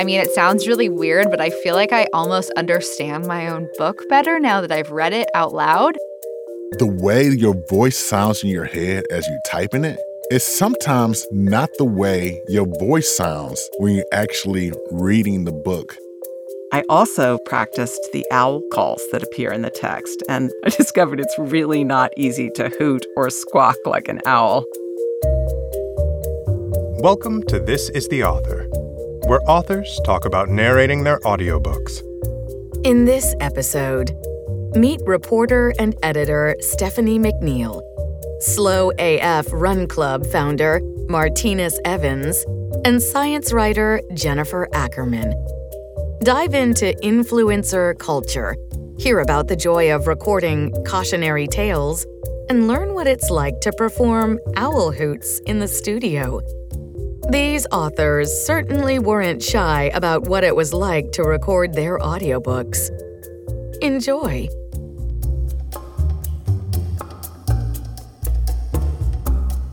I mean, it sounds really weird, but I feel like I almost understand my own book better now that I've read it out loud. The way your voice sounds in your head as you type in it is sometimes not the way your voice sounds when you're actually reading the book. I also practiced the owl calls that appear in the text, and I discovered it's really not easy to hoot or squawk like an owl. Welcome to This is the Author, where authors talk about narrating their audiobooks. In this episode, meet reporter and editor Stephanie McNeal, Slow AF Run Club founder Martinus Evans, and science writer Jennifer Ackerman. Dive into influencer culture, hear about the joy of recording cautionary tales, and learn what it's like to perform owl hoots in the studio. These authors certainly weren't shy about what it was like to record their audiobooks. Enjoy.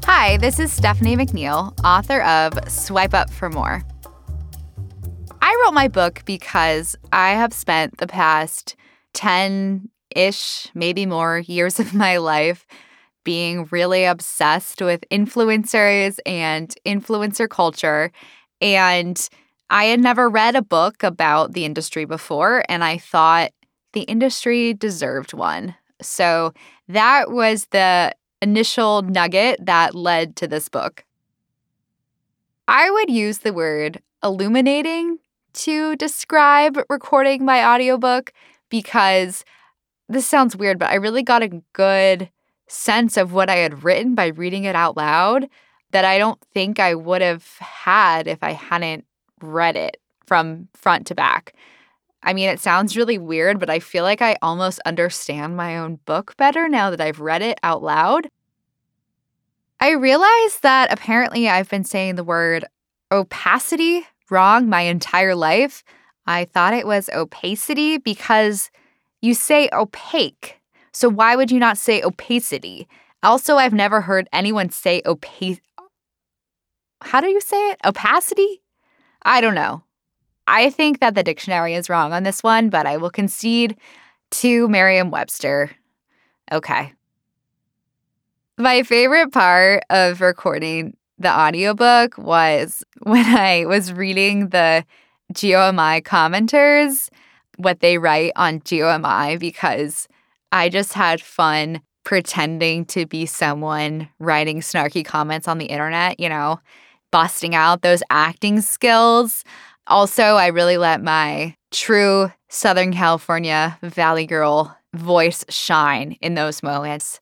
Hi, this is Stephanie McNeal, author of Swipe Up for More. I wrote my book because I have spent the past 10 ish, maybe more years of my life being really obsessed with influencers and influencer culture. And I had never read a book about the industry before, and I thought the industry deserved one. So that was the initial nugget that led to this book. I would use the word illuminating to describe recording my audiobook because this sounds weird, but I really got a good sense of what I had written by reading it out loud that I don't think I would have had if I hadn't read it from front to back. I mean, it sounds really weird, but I feel like I almost understand my own book better now that I've read it out loud. I realized that apparently I've been saying the word opacity wrong my entire life. I thought it was opacity because you say opaque. So why would you not say opacity? Also, I've never heard anyone say opaque. How do you say it? Opacity? I don't know. I think that the dictionary is wrong on this one, but I will concede to Merriam Webster. Okay. My favorite part of recording the audiobook was when I was reading the GOMI commenters, what they write on GOMI, because I just had fun pretending to be someone writing snarky comments on the internet, you know, busting out those acting skills. Also, I really let my true Southern California Valley Girl voice shine in those moments.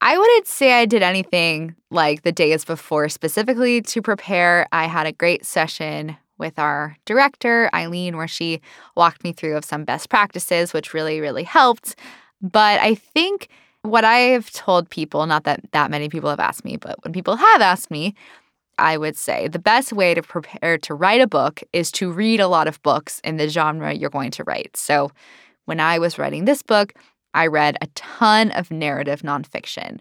I wouldn't say I did anything like the days before specifically to prepare. I had a great session with our director, Eileen, where she walked me through of some best practices, which really, really helped. But I think what I have told people, not that that many people have asked me, but when people have asked me, I would say the best way to prepare to write a book is to read a lot of books in the genre you're going to write. So when I was writing this book, I read a ton of narrative nonfiction.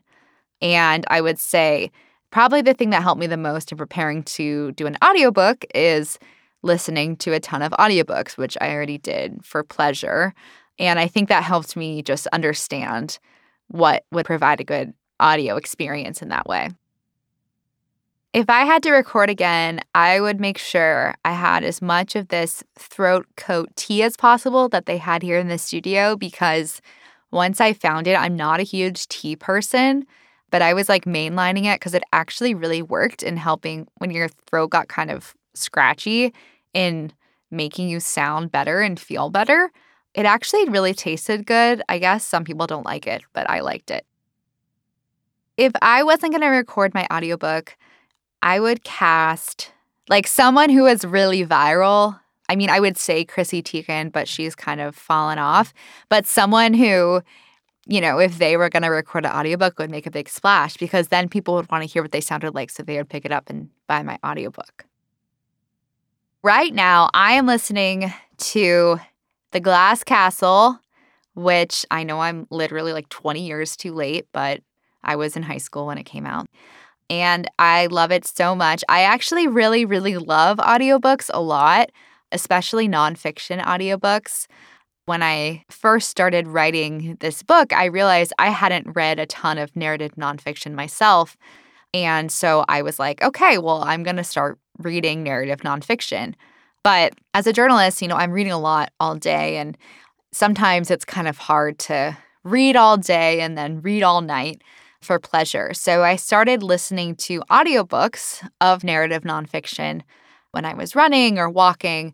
And I would say probably the thing that helped me the most in preparing to do an audiobook is listening to a ton of audiobooks, which I already did for pleasure. And I think that helped me just understand what would provide a good audio experience in that way. If I had to record again, I would make sure I had as much of this throat coat tea as possible that they had here in the studio because once I found it, I'm not a huge tea person, but I was like mainlining it because it actually really worked in helping when your throat got kind of scratchy in making you sound better and feel better. It actually really tasted good. I guess some people don't like it, but I liked it. If I wasn't going to record my audiobook, I would cast like someone who is really viral I mean, I would say Chrissy Teigen, but she's kind of fallen off. But someone who, you know, if they were going to record an audiobook would make a big splash because then people would want to hear what they sounded like. So they would pick it up and buy my audiobook. Right now, I am listening to The Glass Castle, which I know I'm literally like 20 years too late, but I was in high school when it came out. and I love it so much. I actually really, really love audiobooks a lot, especially nonfiction audiobooks. When I first started writing this book, I realized I hadn't read a ton of narrative nonfiction myself. And so I was like, okay, well, I'm going to start reading narrative nonfiction. But as a journalist, you know, I'm reading a lot all day, and sometimes it's kind of hard to read all day and then read all night for pleasure. So I started listening to audiobooks of narrative nonfiction when I was running or walking,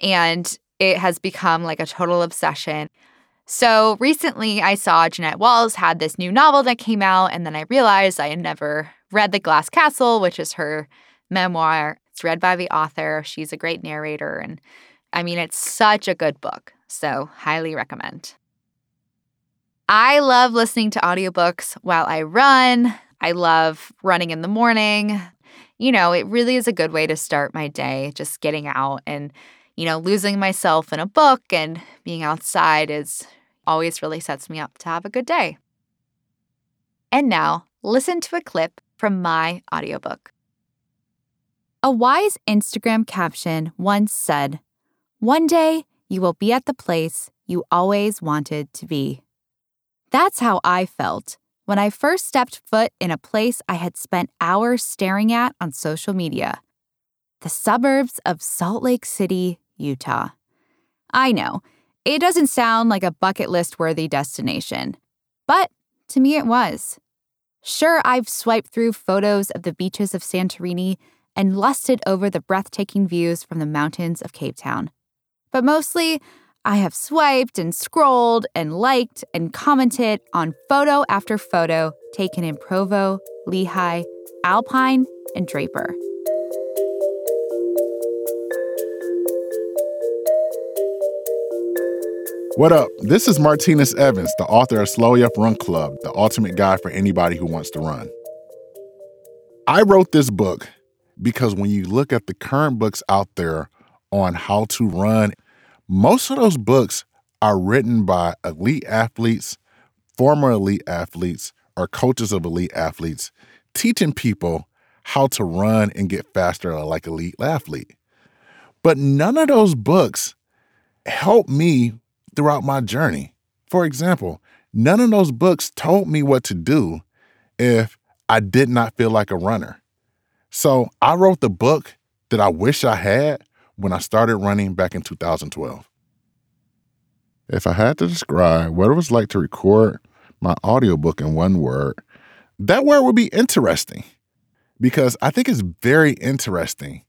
and it has become like a total obsession. So recently I saw Jeannette Walls had this new novel that came out, and then I realized I had never read The Glass Castle, which is her memoir. It's read by the author. She's a great narrator. And I mean, it's such a good book. So, highly recommend. I love listening to audiobooks while I run. I love running in the morning. You know, it really is a good way to start my day, just getting out and, you know, losing myself in a book and being outside is always really sets me up to have a good day. And now, listen to a clip from my audiobook. A wise Instagram caption once said, One day you will be at the place you always wanted to be. That's how I felt when I first stepped foot in a place I had spent hours staring at on social media the suburbs of Salt Lake City, Utah. I know, it doesn't sound like a bucket list worthy destination, but to me it was. Sure, I've swiped through photos of the beaches of Santorini and lusted over the breathtaking views from the mountains of Cape Town. But mostly, I have swiped and scrolled and liked and commented on photo after photo taken in Provo, Lehi, Alpine, and Draper. What up? This is Martinus Evans, the author of Slow AF Run Club, the ultimate guide for anybody who wants to run. I wrote this book because when you look at the current books out there on how to run most of those books are written by elite athletes, former elite athletes, or coaches of elite athletes, teaching people how to run and get faster like elite athlete. But none of those books help me throughout my journey. For example, none of those books told me what to do if I did not feel like a runner. So I wrote the book that I wish I had when I started running back in 2012. If I had to describe what it was like to record my audiobook in one word, that word would be interesting because I think it's very interesting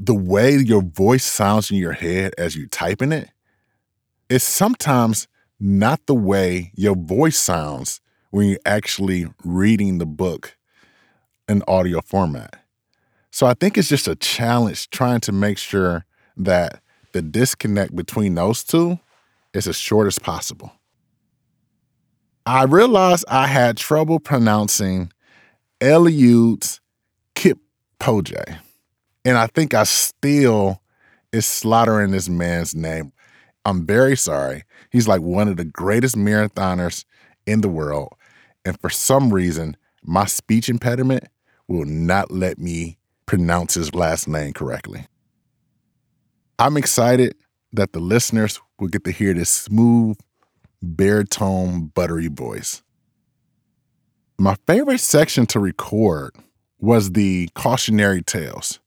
the way your voice sounds in your head as you type in it is sometimes not the way your voice sounds when you're actually reading the book in audio format. So I think it's just a challenge trying to make sure that the disconnect between those two is as short as possible. I realized I had trouble pronouncing Eliud Kipchoge, and I think I still is slaughtering this man's name. I'm very sorry. He's like one of the greatest marathoners in the world, and for some reason, my speech impediment will not let me pronounce his last name correctly. I'm excited that the listeners will get to hear this smooth, baritone, buttery voice. My favorite section to record was the cautionary tales.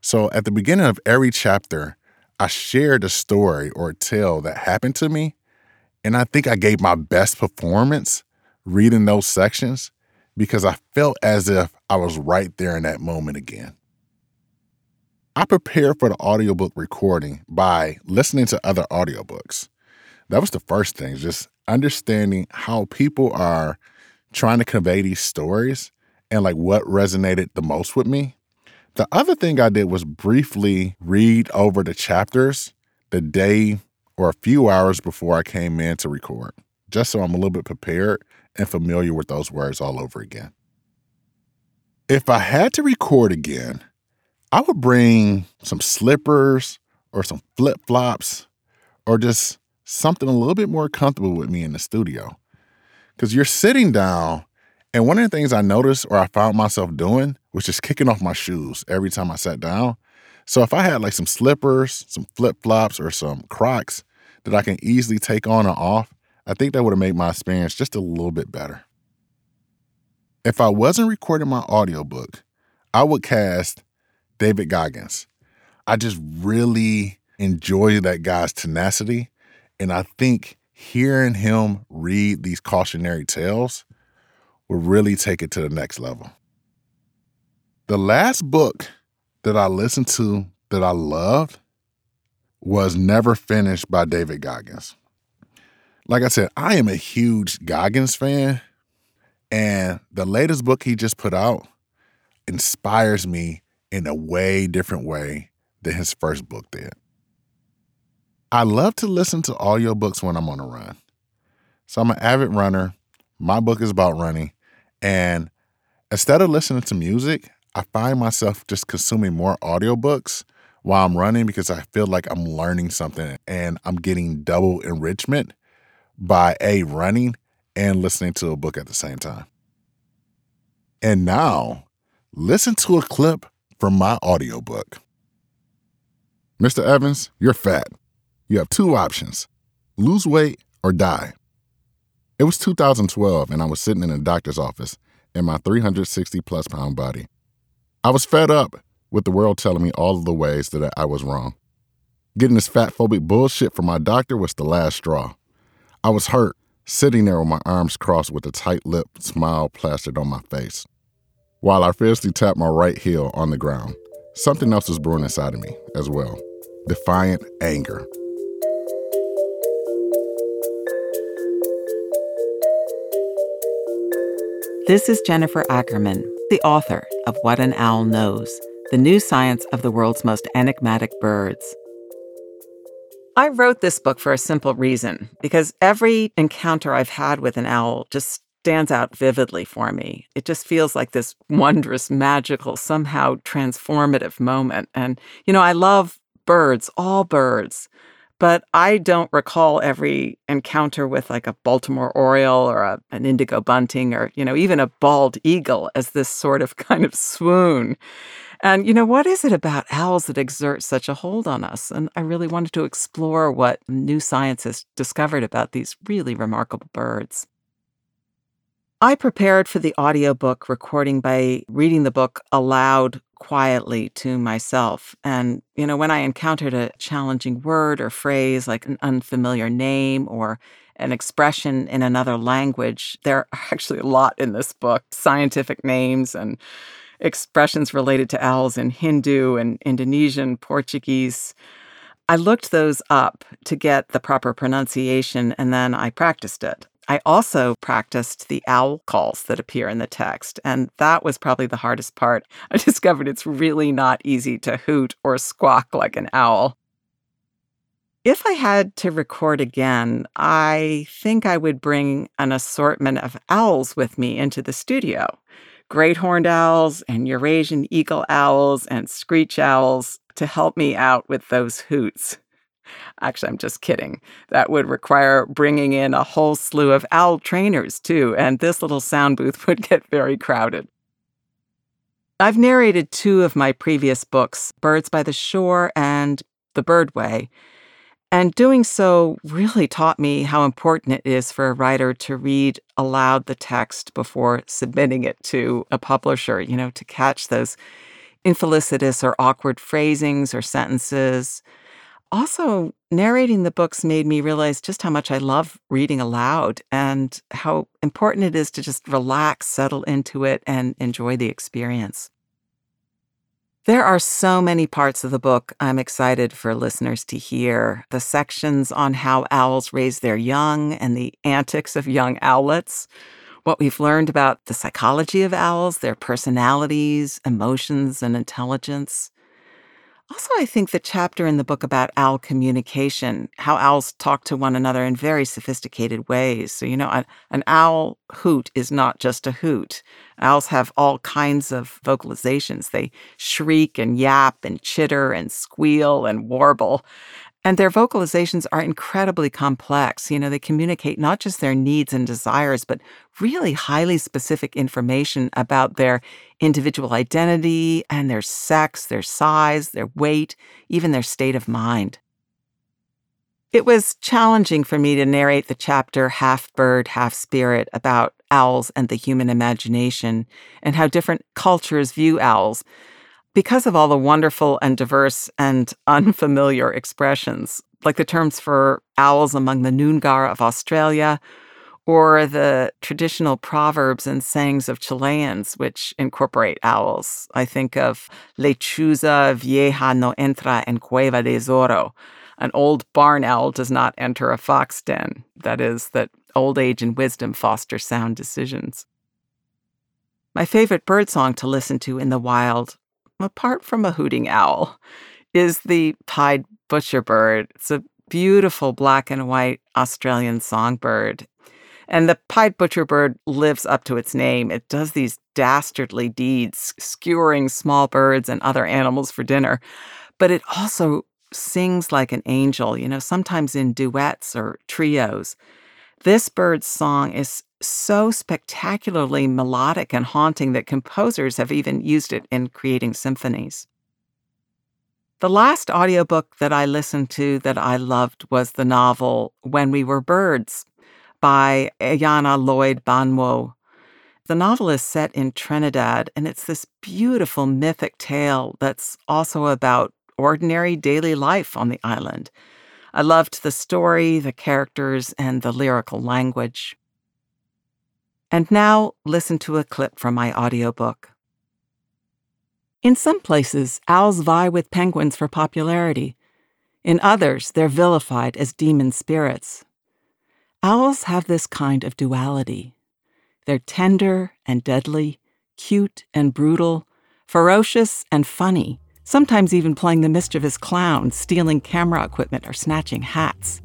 So at the beginning of every chapter, I shared a story or a tale that happened to me. And I think I gave my best performance reading those sections because I felt as if I was right there in that moment again. I prepared for the audiobook recording by listening to other audiobooks. That was the first thing, just understanding how people are trying to convey these stories and like what resonated the most with me. The other thing I did was briefly read over the chapters the day or a few hours before I came in to record, just so I'm a little bit prepared and familiar with those words all over again. If I had to record again, I would bring some slippers or some flip flops or just something a little bit more comfortable with me in the studio. Because you're sitting down And one of the things I noticed or I found myself doing was just kicking off my shoes every time I sat down. So if I had like some slippers, some flip flops, or some Crocs that I can easily take on or off, I think that would have made my experience just a little bit better. If I wasn't recording my audiobook, I would cast David Goggins. I just really enjoy that guy's tenacity. And I think hearing him read these cautionary tales will really take it to the next level. The last book that I listened to that I loved was Never Finished by David Goggins. Like I said, I am a huge Goggins fan, and the latest book he just put out inspires me in a way different way than his first book did. I love to listen to audiobooks when I'm on a run. So I'm an avid runner. My book is about running. And instead of listening to music, I find myself just consuming more audiobooks while I'm running because I feel like I'm learning something and I'm getting double enrichment by A, running and listening to a book at the same time. And now, listen to a clip from my audiobook. Mr. Evans, you're fat. You have two options lose weight or die. It was 2012, and I was sitting in a doctor's office in my 360 plus pound body. I was fed up with the world telling me all of the ways that I was wrong. Getting this fat phobic bullshit from my doctor was the last straw. I was hurt, sitting there with my arms crossed with a tight lipped smile plastered on my face. While I fiercely tapped my right heel on the ground, something else was brewing inside of me as well defiant anger. This is Jennifer Ackerman, the author of What an Owl Knows The New Science of the World's Most Enigmatic Birds. I wrote this book for a simple reason because every encounter I've had with an owl just stands out vividly for me. It just feels like this wondrous, magical, somehow transformative moment. And, you know, I love birds, all birds. But I don't recall every encounter with like a Baltimore Oriole or a, an indigo bunting or, you know, even a bald eagle as this sort of kind of swoon. And, you know, what is it about owls that exert such a hold on us? And I really wanted to explore what new science has discovered about these really remarkable birds. I prepared for the audiobook recording by reading the book aloud quietly to myself. And, you know, when I encountered a challenging word or phrase like an unfamiliar name or an expression in another language, there are actually a lot in this book scientific names and expressions related to owls in Hindi and Indonesian, Portuguese. I looked those up to get the proper pronunciation and then I practiced it. I also practiced the owl calls that appear in the text, and that was probably the hardest part. I discovered it's really not easy to hoot or squawk like an owl. If I had to record again, I think I would bring an assortment of owls with me into the studio great horned owls and Eurasian eagle owls and screech owls to help me out with those hoots. Actually, I'm just kidding. That would require bringing in a whole slew of owl trainers, too, and this little sound booth would get very crowded. I've narrated two of my previous books, Birds by the Shore and The Bird Way, and doing so really taught me how important it is for a writer to read aloud the text before submitting it to a publisher, you know, to catch those infelicitous or awkward phrasings or sentences also, narrating the books made me realize just how much I love reading aloud and how important it is to just relax, settle into it, and enjoy the experience. There are so many parts of the book I'm excited for listeners to hear. The sections on how owls raise their young and the antics of young owlets, what we've learned about the psychology of owls, their personalities, emotions, and intelligence also, I think the chapter in the book about owl communication, how owls talk to one another in very sophisticated ways. So, you know, an, owl hoot is not just a hoot. Owls have all kinds of vocalizations. They shriek and yap and chitter and squeal and warble. And their vocalizations are incredibly complex. You know, they communicate not just their needs and desires, but really highly specific information about their individual identity and their sex, their size, their weight, even their state of mind. It was challenging for me to narrate the chapter Half Bird, Half Spirit about owls and the human imagination and how different cultures view owls because of all the wonderful and diverse and unfamiliar expressions, like the terms for owls among the Noongar of Australia or the traditional proverbs and sayings of Chileans, which incorporate owls. I think of Lechuza vieja no entra en cueva de zorro, an old barn owl does not enter a fox den. That is, that old age and wisdom foster sound decisions. My favorite bird song to listen to in the wild, apart from a hooting owl, is the pied butcherbird. It's a beautiful black and white Australian songbird. And the pied butcherbird lives up to its name. It does these dastardly deeds, skewering small birds and other animals for dinner. But it also sings like an angel, you know, sometimes in duets or trios. This bird's song is so spectacularly melodic and haunting that composers have even used it in creating symphonies. The last audiobook that I listened to that I loved was the novel When We Were Birds by Ayana Lloyd Banwo. The novel is set in Trinidad, and it's this beautiful mythic tale that's also about ordinary daily life on the island. I loved the story, the characters, and the lyrical language. And now listen to a clip from my audiobook. In some places, owls vie with penguins for popularity. In others, they're vilified as demon spirits. Owls have this kind of duality. They're tender and deadly, cute and brutal, ferocious and funny, sometimes even playing the mischievous clown, stealing camera equipment, or snatching hats.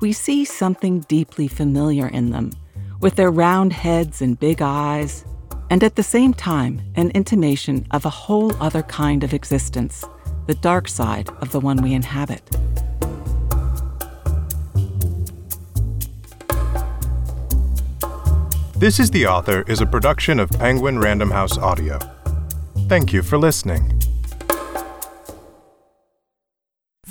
We see something deeply familiar in them, with their round heads and big eyes, and at the same time, an intimation of a whole other kind of existence, the dark side of the one we inhabit. This is the Author is a production of Penguin Random House Audio. Thank you for listening.